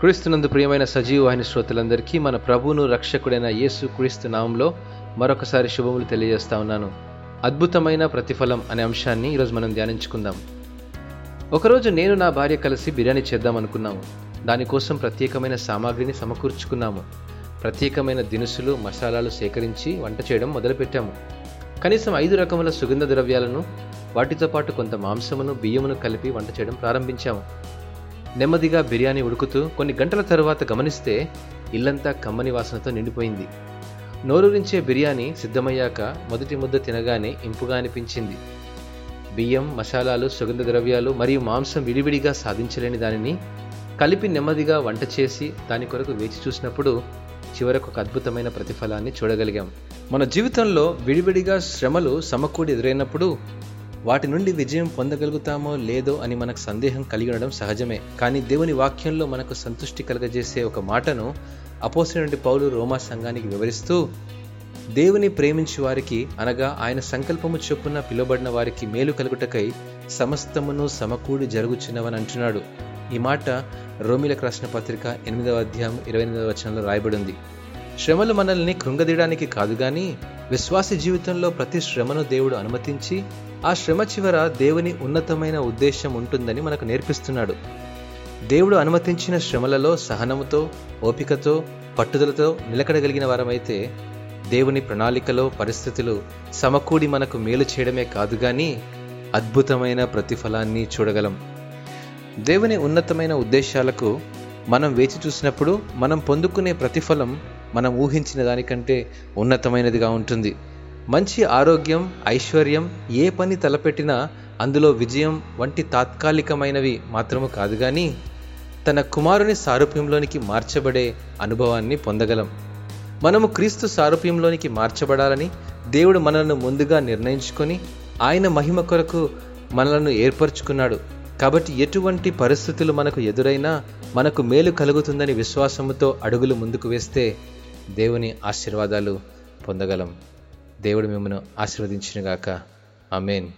క్రీస్తునందు ప్రియమైన సజీవ వాహిని శ్రోతలందరికీ మన ప్రభువును రక్షకుడైన యేసు క్రీస్తు నామంలో మరొకసారి శుభములు తెలియజేస్తా ఉన్నాను. అద్భుతమైన ప్రతిఫలం అనే అంశాన్ని ఈరోజు మనం ధ్యానించుకుందాం. ఒకరోజు నేను నా భార్య కలిసి బిర్యానీ చేద్దాం అనుకున్నాము. దానికోసం ప్రత్యేకమైన సామాగ్రిని సమకూర్చుకున్నాము. ప్రత్యేకమైన దినుసులు మసాలాలు సేకరించి వంట చేయడం మొదలుపెట్టాము. కనీసం ఐదు రకముల సుగంధ ద్రవ్యాలను వాటితో పాటు కొంత మాంసమును బియ్యమును కలిపి వంట చేయడం ప్రారంభించాము. నెమ్మదిగా బిర్యానీ ఉడుకుతూ కొన్ని గంటల తరువాత గమనిస్తే ఇల్లంతా కమ్మని వాసనతో నిండిపోయింది. నోరూరించే బిర్యానీ సిద్ధమయ్యాక మొదటి ముద్ద తినగానే ఇంపుగా అనిపించింది. బియ్యం మసాలాలు సుగంధ ద్రవ్యాలు మరియు మాంసం విడివిడిగా సాధించలేని దానిని కలిపి నెమ్మదిగా వంట చేసి దాని కొరకు వేచి చూసినప్పుడు చివరకు ఒక అద్భుతమైన ప్రతిఫలాన్ని చూడగలిగాం. మన జీవితంలో విడివిడిగా శ్రమలు సమకూడి ఎదురైనప్పుడు వాటి నుండి విజయం పొందగలుగుతామో లేదో అని మనకు సందేహం కలిగి ఉండడం సహజమే. కానీ దేవుని వాక్యంలో మనకు సంతృష్టి కలగజేసే ఒక మాటను అపోసిన పౌలు రోమా సంఘానికి వివరిస్తూ దేవుని ప్రేమించి వారికి అనగా ఆయన సంకల్పము చొప్పున పిలువబడిన వారికి మేలు కలుగుటకై సమస్తమును సమకూడి జరుగుచున్నవని అంటున్నాడు. ఈ మాట రోమిలకు రాసిన పత్రిక ఎనిమిదవ అధ్యాయం ఇరవై ఎనిమిదవ వచనంలో రాయబడింది శ్రమలు మనల్ని కృంగదీయడానికి కాదు కానీ విశ్వాస జీవితంలో ప్రతి శ్రమను దేవుడు అనుమతించి ఆ శ్రమ చివర దేవుని ఉన్నతమైన ఉద్దేశం ఉంటుందని మనకు నేర్పిస్తున్నాడు. దేవుడు అనుమతించిన శ్రమలలో సహనముతో ఓపికతో పట్టుదలతో నిలకడగలిగిన వారమైతే దేవుని ప్రణాళికలో పరిస్థితులు సమకూడి మనకు మేలు చేయడమే కాదు కానీ అద్భుతమైన ప్రతిఫలాన్ని చూడగలం. దేవుని ఉన్నతమైన ఉద్దేశాలకు మనం వేచి చూసినప్పుడు మనం పొందుకునే ప్రతిఫలం మనం ఊహించిన దానికంటే ఉన్నతమైనదిగా ఉంటుంది. మంచి ఆరోగ్యం ఐశ్వర్యం ఏ పని తలపెట్టినా అందులో విజయం వంటి తాత్కాలికమైనవి మాత్రము కాదు కానీ తన కుమారుని సారూప్యంలోనికి మార్చబడే అనుభవాన్ని పొందగలం. మనము క్రీస్తు సారూప్యంలోనికి మార్చబడాలని దేవుడు మనల్ని ముందుగా నిర్ణయించుకొని ఆయన మహిమ కొరకు మనలను ఏర్పరచుకున్నాడు. కాబట్టి ఎటువంటి పరిస్థితులు మనకు ఎదురైనా మనకు మేలు కలుగుతుందని విశ్వాసముతో అడుగులు ముందుకు వేస్తే దేవుని ఆశీర్వాదాలు పొందగలం. దేవుడు మిమ్మల్ని ఆశీర్వదించినగాక. అమేన్